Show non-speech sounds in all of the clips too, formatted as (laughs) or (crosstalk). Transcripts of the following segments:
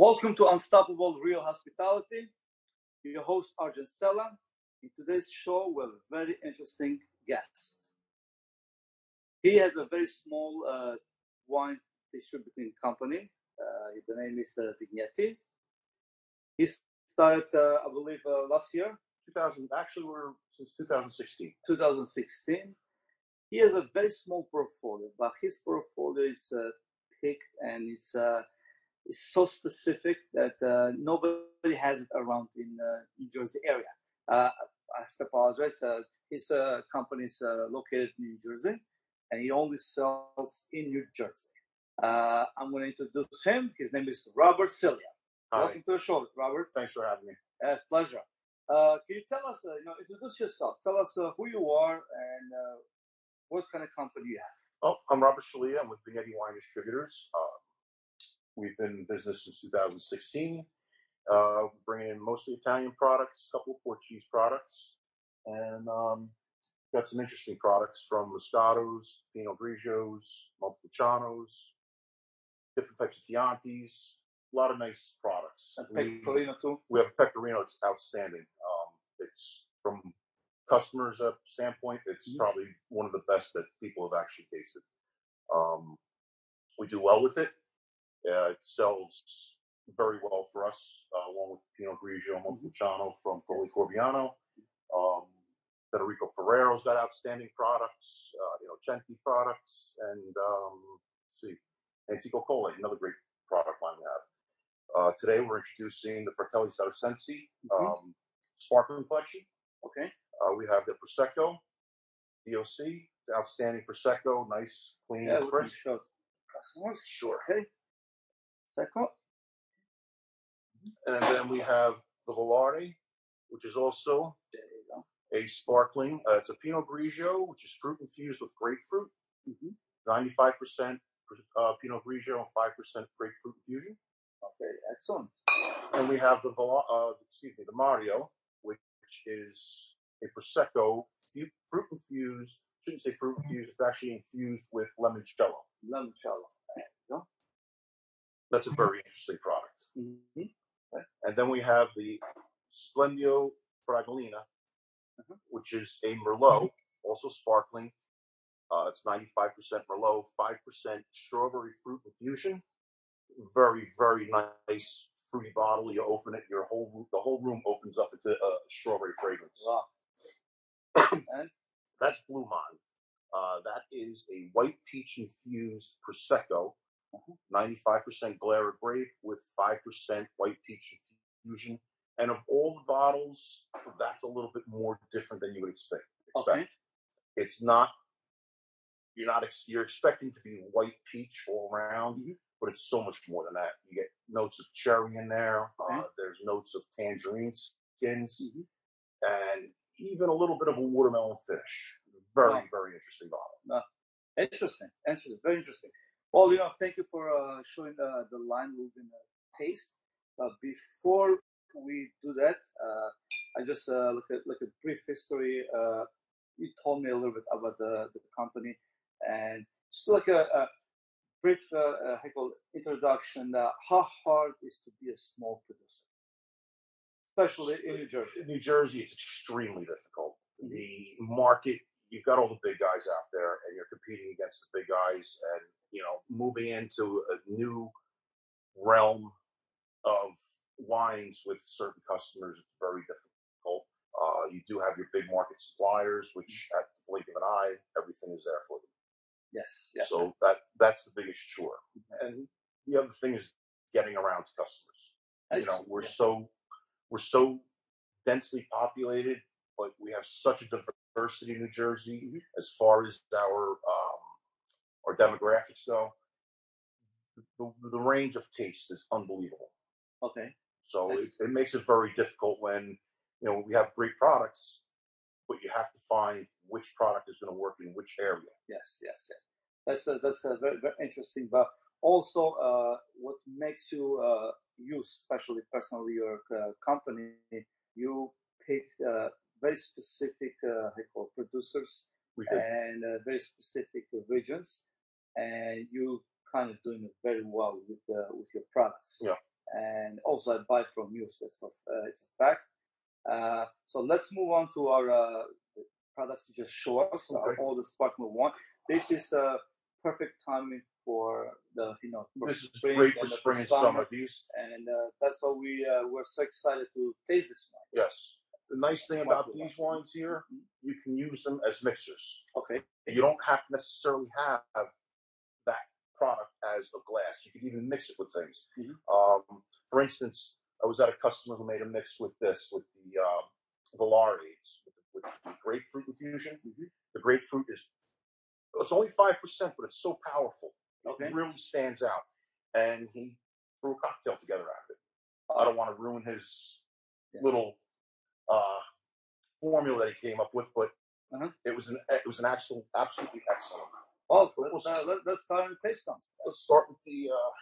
Welcome to Unstoppable Real Hospitality. Your host, Arjen Sella. In today's show, we have a very interesting guest. He has a very small uh, wine distributing company. Uh, the name is uh, Vigneti. He started, uh, I believe, uh, last year, 2000. Actually, we're since 2016. 2016. He has a very small portfolio, but his portfolio is uh, picked and it's it's so specific that uh, nobody has it around in uh, New Jersey area. Uh, I have to apologize. Uh, his uh, company is uh, located in New Jersey, and he only sells in New Jersey. Uh, I'm going to introduce him. His name is Robert Cilia. Hi. Welcome to the show, Robert. Thanks for having me. Uh, pleasure. Uh, can you tell us, uh, you know, introduce yourself. Tell us uh, who you are and uh, what kind of company you have. Oh, I'm Robert Shalia. I'm with Vignetti Wine Distributors. Uh, we've been in business since 2016. Uh, bringing in mostly Italian products, a couple of Portuguese products, and um, got some interesting products from Moscatos, Pinot Grigios, Montepulcianos, different types of Chiantis. A lot of nice products. And We- Pecorino too. we have Pecorino. It's outstanding. Um, it's from customers' standpoint, it's Mhm. probably one of the best that people have actually tasted. Um, we do well with it. Uh, it sells very well for us, uh, along with Pinot Grigio Montepulciano from Poli Corbiano. Um, Federico Ferrero's got outstanding products, uh, you know, Centi products, and um, let's see, Antico Cola, another great product line we have. Uh, today we're introducing the Fratelli Sarsensi Mhm. um, sparkling collection. Okay. Uh, we have the Prosecco DOC, outstanding Prosecco, nice, clean, Yeah, crisp. customers. Sure. Okay. Second. And then we have the Volare, which is also There you go. a sparkling. Uh, it's a Pinot Grigio, which is fruit infused with grapefruit. Mhm. 95% uh, Pinot Grigio and 5% grapefruit infusion. Okay, excellent. And we have the uh, excuse me, the Mario, which is a prosecco fruit infused. Shouldn't say fruit infused. It's actually infused with limoncello. Limoncello. There you go. That's a very (laughs) interesting product. Mhm. And then we have the Splendio Fragolina, Mhm. which is a Merlot, also sparkling. Uh, it's 95% Merlot, 5% strawberry fruit infusion. Very, very nice fruity bottle. You open it, your whole the whole room opens up into a strawberry fragrance. Wow. (coughs) and That's Blue Mon. Uh, that is a white peach infused prosecco. 95% Glera grape with 5% white peach infusion. And of all the bottles, that's a little bit more different than you would expect. expect. okay. It's not. You're not. You're expecting to be white peach all around, Mhm. but it's so much more than that. You get notes of cherry in there. Okay. Uh, there's notes of tangerine skins, Mhm. and even a little bit of a watermelon finish. Very, Wow. very interesting bottle. Interesting. Interesting. Very interesting. Well, you know, thank you for uh, showing uh, the line going to taste. Uh, before we do that, uh, I just uh, look at like a brief history. Uh, you told me a little bit about the, the company and just like a, a brief uh, uh, introduction. Uh, how hard is to be a small producer, especially in New Jersey? In New Jersey, it's extremely difficult. The market, you've got all the big guys out there, and you're competing against the big guys, and you know, moving into a new realm of wines with certain customers, it's very difficult. Uh, you do have your big market suppliers, which at the blink of an eye, everything is there for them. Yes. Yes. so that that's the biggest chore. And the other thing is getting around to customers. You know, we're Yeah. so we're so densely populated, but we have such a diversity in New Jersey Mhm. as far as our um, our demographics go. The, the range of taste is unbelievable. okay. So Nice. it, it makes it very difficult when you know we have great products, but you have to find which product is going to work in which area. Yes, yes, yes. That's a, that's a very, very interesting. But also, uh, what makes you uh, you, especially personally, your uh, company, you pick uh, very specific uh, you call producers and uh, very specific regions, and you kind of doing it very well with uh, with your products. Yeah. and also I buy from you. So it's, a, uh, it's a fact. Uh, so let's move on to our uh, products you just show us, Okay. all the Sparkle One. This is a perfect timing for the, you know, for This is spring great for and the spring and summer. These, And uh, that's why we uh, we're so excited to taste this one. yes. The nice thing about these wines here, Mhm. you can use them as mixers. Okay. You don't have to necessarily have that product as a glass. You can even mix it with things. Mhm. Um, for instance, I was at a customer who made a mix with this, with the Valari's, with, with the grapefruit infusion. Mhm. The grapefruit is, it's only 5%, but it's so powerful. Okay. It really stands out. And he threw a cocktail together out of it. I don't want to ruin his Yeah. little uh, formula that he came up with, but Uh-huh. it was an it was an excellent, absolutely excellent. Oh, let's uh, let, let's start and taste some. Let's start with the uh,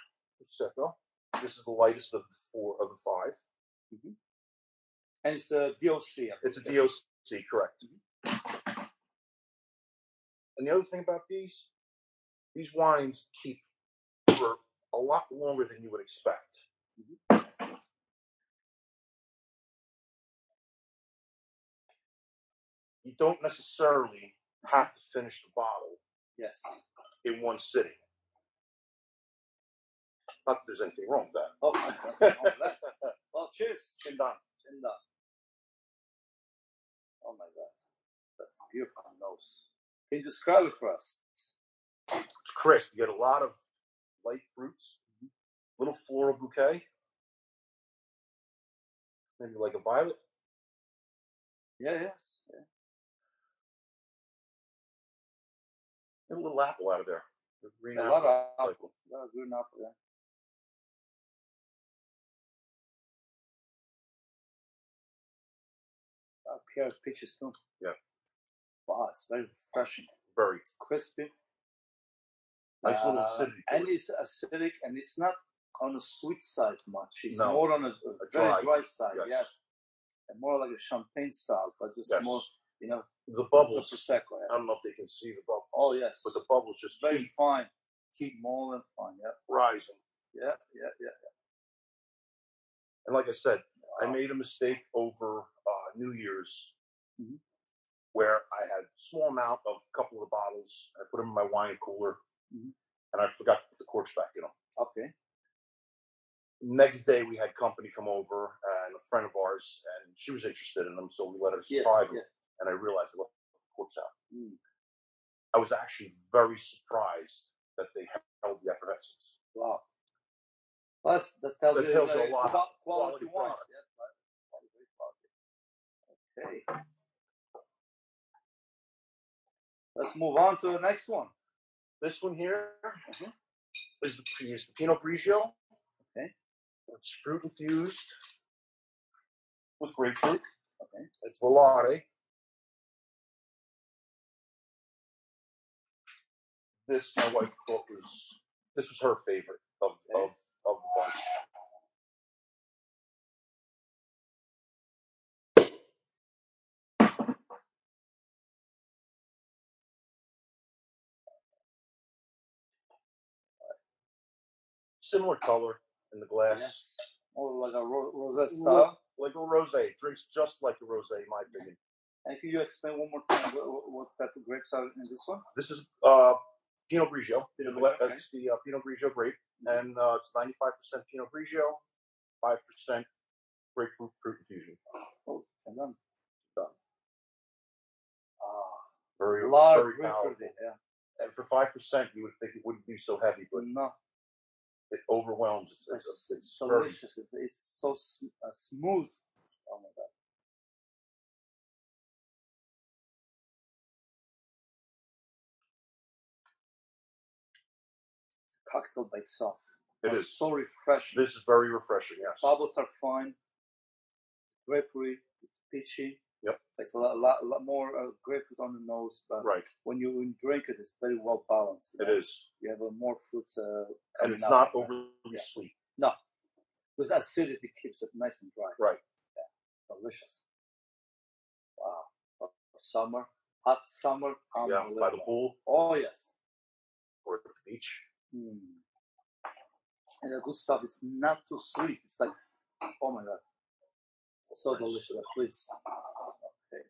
prosecco. This is the lightest of the four of the five. And it's a DOC. It's a. DOC, correct. And the other thing about these, these wines keep for a lot longer than you would expect. Don't necessarily have to finish the bottle Yes. in one sitting. Not that there's anything wrong with that. Oh, (laughs) well, cheers. Chin down. Chin down. Oh my God, that's beautiful nose. Can you describe it for us? It's crisp. You get a lot of light fruits, mm-hmm. little floral bouquet, maybe like a violet. Yeah, yes. Yeah. Get a little apple out of there. The green A apple. lot of like apple. A lot of green apple. Yeah. Uh, pear peaches too. Yeah. Wow, it's very refreshing, very crispy. nice little Uh, acidity. and it's acidic, and it's not on the sweet side much. It's No. more on a, a very dry, dry, side. yes. Yes. and more like a champagne style, but just Yes. more, you know, the bubbles. prosecco. I don't know if they can see the bubbles. Oh yes, But the bubbles just very keep fine, small and fine. Yeah, rising. yeah, yeah, yeah. And like I said, I made a mistake over uh, New Year's Mhm. where I had a small amount of a couple of the bottles. I put them in my wine cooler Mhm. and I forgot to put the corks back in them. Okay. Next day, we had company come over and a friend of ours, and she was interested in them, so we let her Yes. try them. And I realized I left the corks out. Mm. I was actually very surprised that they held the effervescence. Wow. Well, that tells That you tells you a lot. qua- quality, Quality wines. Yes, right. Quality, great quality. Okay. Let's move on to the next one. This one here Mhm. is the, is the Pinot Grigio. Okay. It's fruit infused with grapefruit. Okay. It's Volare. This my wife thought was this was her favorite of of, of the bunch. Similar color in the glass. Yes. More like a ro- rosé style. Like a rosé. It drinks just like a rosé, in my opinion. And can you explain one more time what, what- what type of grapes are in this one? This is uh, Pinot Grigio. Pinot The- Grigio, okay. That's the uh, Pinot Grigio grape, and uh, it's 95% Pinot Grigio, 5% grapefruit fruit infusion. Oh, and then. Done. Ah, Very, a lot very grapefruit. powerful. it, Yeah. And for 5%, you would think it wouldn't be so heavy, but no, it overwhelms. It's, it's, it's, it's it's delicious. It, it's so sm- uh, smooth. Oh my god. Cocktail by itself. it is. so refreshing. This is very refreshing, yes. Bubbles are fine. Grapefruit, it's peachy. Yep. It's a lot, lot, lot more uh, grapefruit on the nose, but Right, when you when drink it, it's very well balanced. it know? is. You have uh, more fruits, uh, And it's not overly Yeah. sweet. Because acidity keeps it nice and dry. Right. Yeah, delicious. Wow. For Summer, hot summer, Yeah, by the pool Oh yes. or at the beach. And the good stuff is not too sweet. It's like, oh my god, so Nice. delicious. Please. Okay.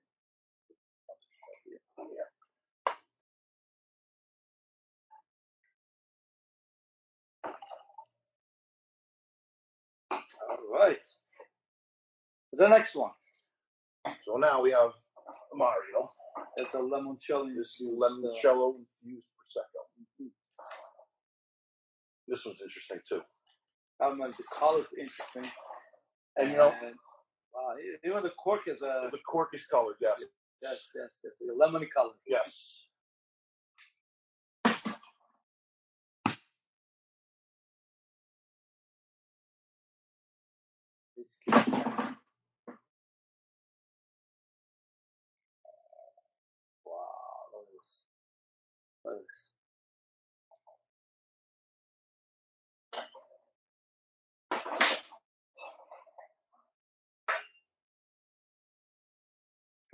All right. The next one So now we have Mario. It's a limoncello. This infused, uh, limoncello infused prosecco. This one's interesting too. Uh, know, the color's interesting. And you know, And, wow, even the cork is a the cork is colored. Yes. yes, yes, yes, a lemony color. Yes. Wow, look at this. Look at this.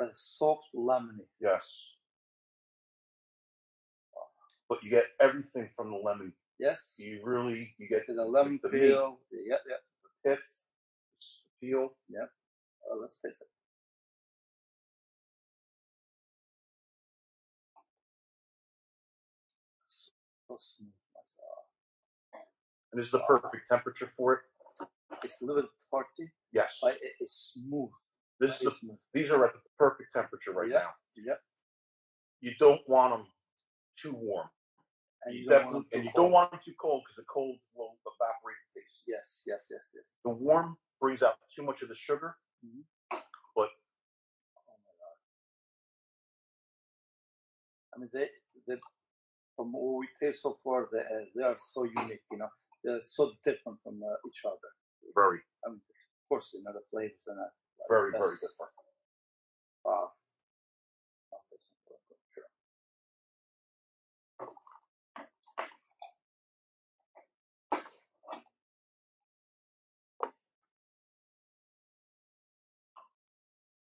Like soft lemony. Yes. But you get everything from the lemon. Yes. You really you get The lemon the meat, peel. Yeah, yeah. pith, the peel. Oh, let's taste it. So smooth. And this is the perfect temperature for it. It's a little bit tarty, Yes. but it is smooth. This is the, these are at the perfect temperature right Yeah. now. Yep. You don't want them too warm. And you you don't definitely and too you cold. don't want them too cold because the cold will evaporate the taste. Yes, yes, yes, yes. The warm brings out too much of the sugar. But. Oh my god. I mean, they, they from what we taste so far, they, uh, they are so unique. You know, they're so different from uh, each other. Very, I mean, of course, you know the flavors and that. Very, very That's- different. Wow. I'll taste some for it, Sure.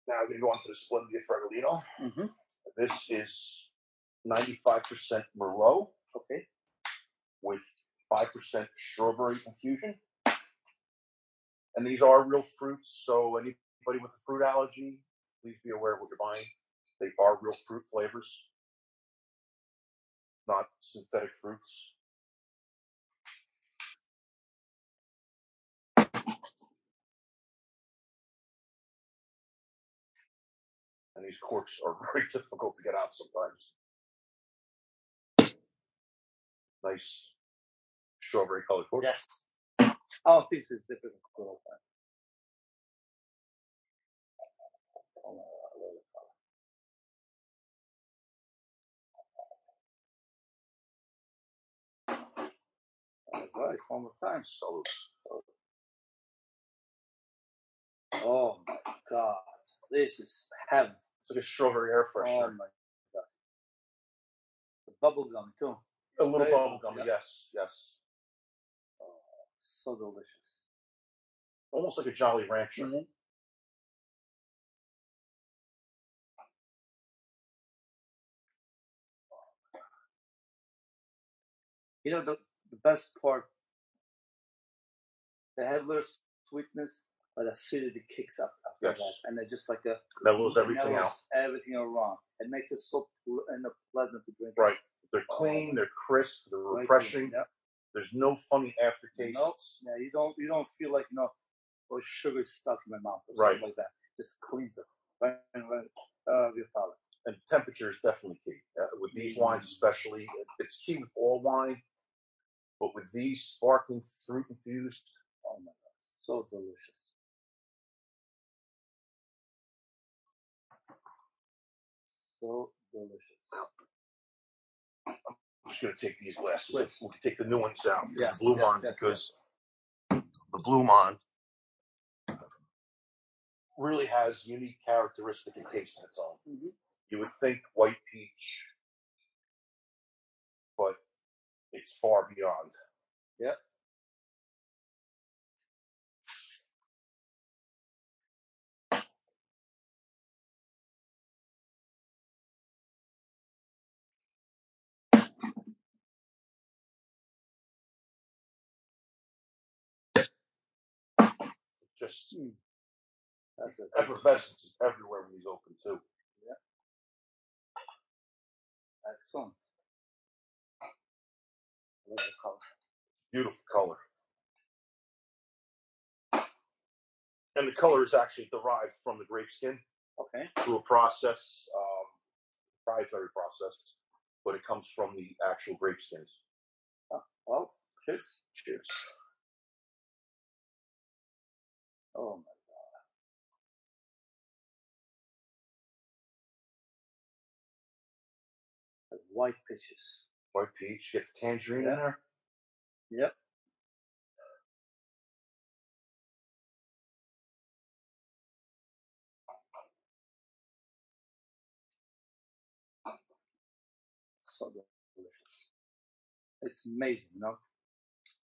Now we're gonna go on to the Splendia Fregolino. Mhm. This is 95% Merlot Okay. with 5% strawberry infusion. And these are real fruits, so anybody with a fruit allergy, please be aware of what you're buying. They are real fruit flavors, not synthetic fruits. And these corks are (laughs) very difficult to get out sometimes. Nice strawberry colored cork. Yes. Oh, I don't think it's difficult to open. Oh my god, I love the color. Right, one more time. Salute. Oh my god, this is heaven. It's like a strawberry air Oh freshener. my god. The bubble gum too. a little very bubble yeah. yes, yes. So delicious. Almost like a Jolly Rancher. Mhm. You know the, the best part. They have a little sweetness, but acidity kicks up after Yes. that, and it's just like a Mellows it everything out. everything around. It makes it so pl- and uh, pleasant to drink. Right. They're clean, they're crisp, they're Right, refreshing. There's no funny aftertaste. Nope. Yeah, you don't you don't feel like you know, or sugar stuck in my mouth or Right. something like that. Just cleans it. Right, right, uh, your palate. And temperature is definitely key. Uh, with these Mm. wines, especially, it's key with all wine. But with these sparkling fruit infused, Oh my god, so delicious. So delicious. I'm just going to take these glasses. Please. We can take the new ones out. Yes, the Blue yes, Mond yes, because the Blue Mond really has unique characteristic and taste of its own. Mhm. You would think white peach, it's far beyond. Yep. Just Hmm. That's it. effervescence is everywhere when he's open too. Excellent. The color. Beautiful color. And the color is actually derived from the grape skin Okay. through a process, um, proprietary process, but it comes from the actual grape skins. Well, cheers. Cheers. Oh my god. White peaches. White peach, get the tangerine in there. Yep. So delicious. It's amazing, you know.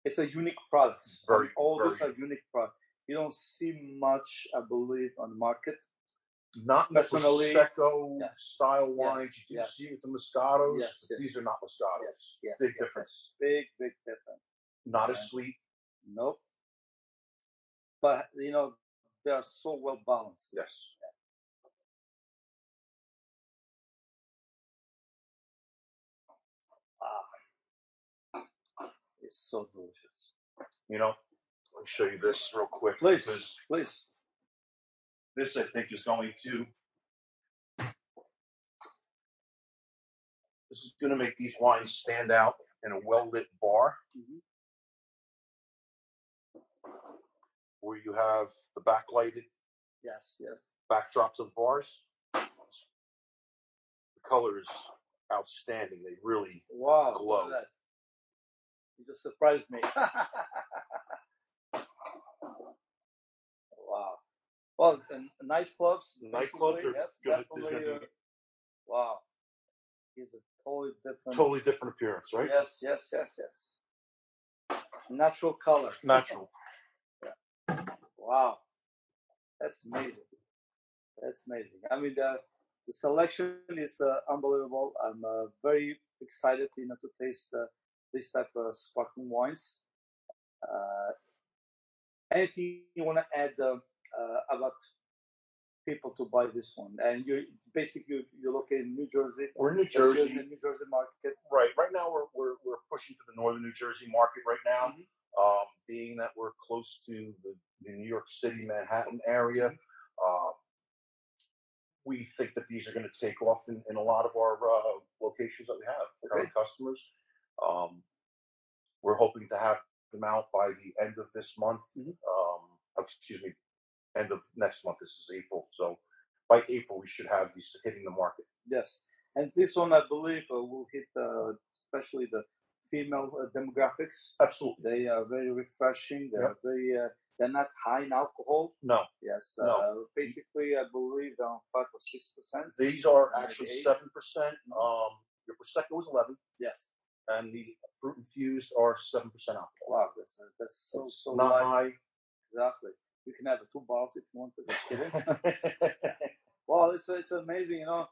It's a unique product. Very, all very these are unique products. You don't see much, I believe, on the market. Not Personally- prosecco Yes. style wines. Yes, you yes. see with the Moscatos. Yes, but yes. These are not Moscatos. Yes, yes, Big difference. Big, big difference. Not Yeah. as sweet. Nope. But you know, they are so well balanced. Yes. Ah. It's so delicious. You know, let me show you this real quick. Please, please. This I think is going to this is going to make these wines stand out in a well lit bar Mhm. where you have the backlighted Yes, yes. backdrops of the bars. The color is outstanding. They really Wow. Glow. You just surprised me. (laughs) wow. Well, and nightclubs. nightclubs are yes, gonna, definitely, gonna be uh, wow. He's a totally different. totally different appearance, right? Yes, yes, yes, yes. Natural color. (laughs) Natural. Yeah. Wow, that's amazing. That's amazing. I mean, the the selection is uh, unbelievable. I'm uh, very excited, you know, to taste uh, this type of sparkling wines. Uh, anything you want to add uh, about people to buy this one? And you basically you, you're located in New Jersey. We're in New Jersey. the New Jersey market. Right. Right now, we're, we're, we're pushing for the northern New Jersey market right now, Mhm. um, being that we're close to the, the New York City, Manhattan area. Uh, we think that these are going to take off in, in a lot of our uh, locations that we have, current customers. Um, we're hoping to have them out by the end of this month. Mhm. Um, excuse me, end of next month. This is April. So by April, we should have these hitting the market. Yes, and this one I believe uh, will hit uh, especially the female uh, demographics. Absolutely. They are very refreshing. They're very. Uh, they're not high in alcohol. No, Yes. No. Uh, basically, I believe on five or six percent. These are actually seven percent. Um, your prosecco was eleven, Yes. and the fruit infused are seven percent alcohol. Wow, that's uh, that's so It's so not light. Exactly. You can have a two bottles if you want to. Just kidding. (laughs) (laughs) Well, it's it's amazing, you know.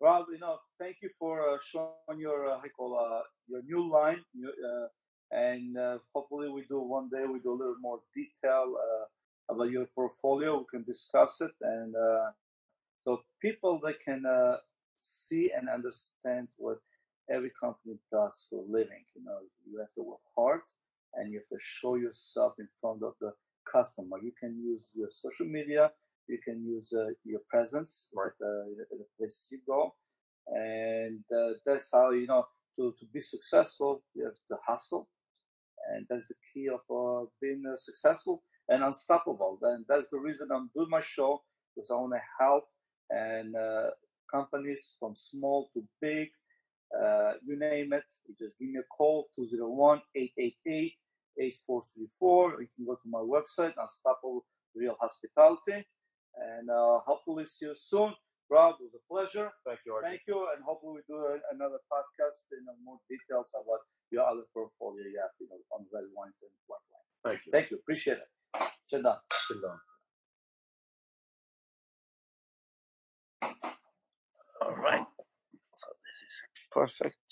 Rob, you know, thank you for uh, showing your uh, you call uh, your new line, your, uh, and uh, hopefully we do one day we do a little more detail uh, about your portfolio. We can discuss it, and uh, so people they can uh, see and understand what every company does for a living. You know, you have to work hard, and you have to show yourself in front of the customer. You can use your social media you can use uh, your presence Right. at, the, at the places you go and uh, that's how you know to, to be successful you have to hustle and that's the key of uh, being uh, successful and unstoppable and that's the reason i'm doing my show because i want to help and uh, companies from small to big uh, you name it you just give me a call 201-888 8434 you can go to my website unstoppable real hospitality and uh, hopefully see you soon. Rob, it was a pleasure. Thank you, Archie. Thank you, and hopefully we do a, another podcast in uh, more details about your other portfolio you have, you know, on red wines and white wines. Thank you. Thank you, appreciate it. Sit down. Been done. All right. So this is perfect.